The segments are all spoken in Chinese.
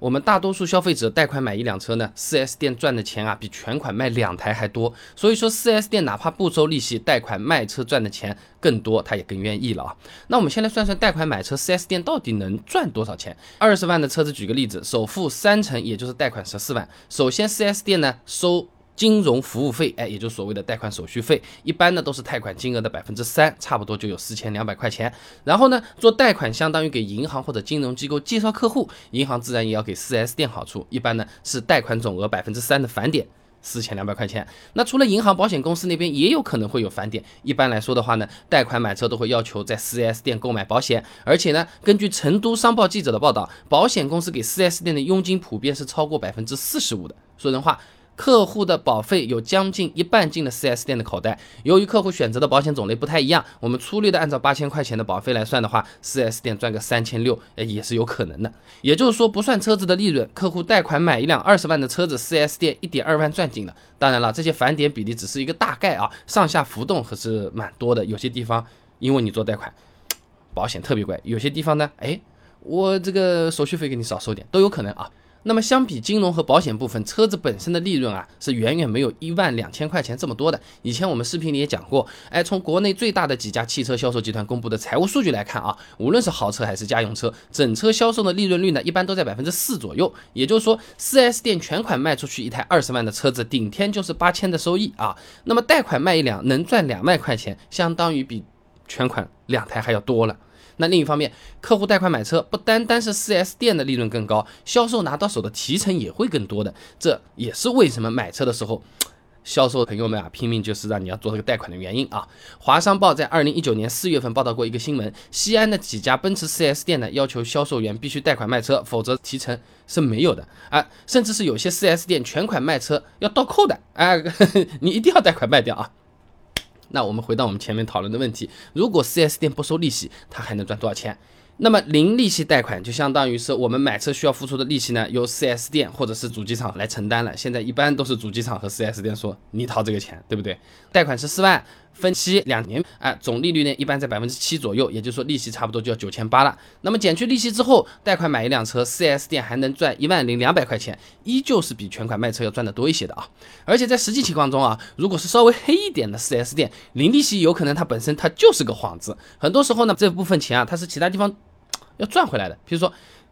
我们大多数消费者贷款买一辆车呢，4S 店赚的钱啊比全款卖两台还多。所以说，4S 店哪怕不收利息，贷款卖车赚的钱更多，他也更愿意了啊。那我们先来算算贷款买车，4S 店到底能赚多少钱？二十万的车子，举个例子，首付三成，也就是贷款十四万。首先，4S 店呢收。金融服务费，哎，也就是所谓的贷款手续费，一般呢都是贷款金额的百分之三，差不多就有四千两百块钱。然后呢，做贷款相当于给银行或者金融机构介绍客户，银行自然也要给 4S 店好处，一般呢是贷款总额百分之三的返点，四千两百块钱。那除了银行、保险公司那边也有可能会有返点。一般来说的话呢，贷款买车都会要求在 4S 店购买保险，而且呢，根据成都商报记者的报道，保险公司给 4S 店的佣金普遍是超过百分之四十五的。说人话。客户的保费有将近一半进了 4S 店的口袋。由于客户选择的保险种类不太一样，我们粗略的按照八千块钱的保费来算的话，4S 店赚个三千六，哎，也是有可能的。也就是说，不算车子的利润，客户贷款买一辆二十万的车子，4S 店一点二万赚进了。当然了，这些返点比例只是一个大概啊，上下浮动可是蛮多的。有些地方因为你做贷款，保险特别贵；有些地方呢，哎，我这个手续费给你少收点，都有可能啊。那么相比金融和保险部分，车子本身的利润啊是远远没有一万两千块钱这么多的。以前我们视频里也讲过，哎，从国内最大的几家汽车销售集团公布的财务数据来看啊，无论是豪车还是家用车，整车销售的利润率呢，一般都在百分之四左右。也就是说，4S 店全款卖出去一台二十万的车子，顶天就是八千的收益啊。那么贷款卖一辆能赚两万块钱，相当于比全款两台还要多了。那另一方面，客户贷款买车不单单是 4S 店的利润更高，销售拿到手的提成也会更多的。这也是为什么买车的时候，销售朋友们啊拼命就是让你要做这个贷款的原因啊。华商报在二零一九年四月份报道过一个新闻，西安的几家奔驰 4S 店呢要求销售员必须贷款卖车，否则提成是没有的啊，甚至是有些 4S 店全款卖车要倒扣的啊，你一定要贷款卖掉啊。那我们回到我们前面讨论的问题，如果 4S 店不收利息，他还能赚多少钱？那么零利息贷款就相当于是我们买车需要付出的利息呢，由 4S 店或者是主机厂来承担了。现在一般都是主机厂和 4S 店说你掏这个钱，对不对？贷款是四万，分期两年，哎，总利率呢一般在百分之七左右，也就是说利息差不多就要九千八了。那么减去利息之后，贷款买一辆车，4S 店还能赚一万零两百块钱，依旧是比全款卖车要赚的多一些的啊。而且在实际情况中啊，如果是稍微黑一点的 4S 店，零利息有可能它本身它就是个幌子，很多时候呢这部分钱啊它是其他地方。要赚回来的，比如说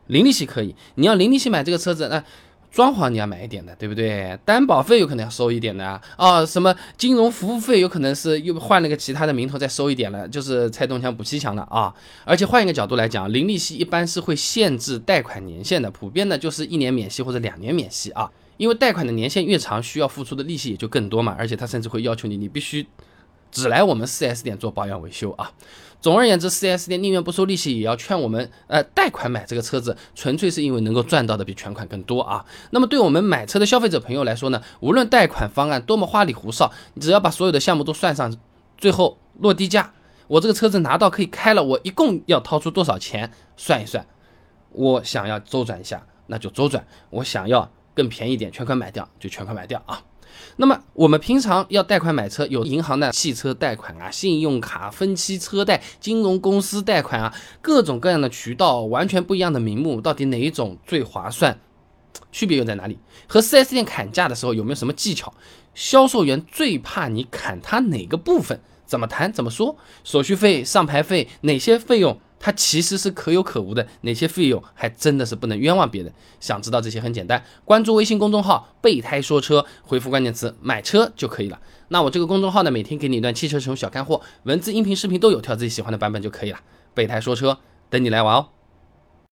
零利息可以，你要零利息买这个车子，那装潢你要买一点的，对不对？担保费有可能要收一点的啊，什么金融服务费有可能是又换了个其他的名头再收一点了，就是拆东墙补西墙了啊。而且换一个角度来讲，零利息一般是会限制贷款年限的，普遍呢就是一年免息或者两年免息啊，因为贷款的年限越长，需要付出的利息也就更多嘛，而且他甚至会要求你，你必须。只来我们 4S 店做保养维修啊。总而言之，4S 店宁愿不收利息，也要劝我们呃贷款买这个车子，纯粹是因为能够赚到的比全款更多啊。那么对我们买车的消费者朋友来说呢，无论贷款方案多么花里胡哨，你只要把所有的项目都算上，最后落地价，我这个车子拿到可以开了，我一共要掏出多少钱？算一算，我想要周转一下，那就周转；我想要更便宜点，全款买掉就全款买掉啊。那么我们平常要贷款买车，有银行的汽车贷款啊、信用卡分期车贷、金融公司贷款啊，各种各样的渠道，完全不一样的名目，到底哪一种最划算？区别又在哪里？和 4S 店砍价的时候有没有什么技巧？销售员最怕你砍他哪个部分？怎么谈？怎么说？手续费、上牌费，哪些费用？它其实是可有可无的，哪些费用还真的是不能冤枉别人。想知道这些很简单，关注微信公众号“备胎说车”，回复关键词“买车”就可以了。那我这个公众号呢，每天给你一段汽车使用小干货，文字、音频、视频都有，挑自己喜欢的版本就可以了。备胎说车，等你来玩哦。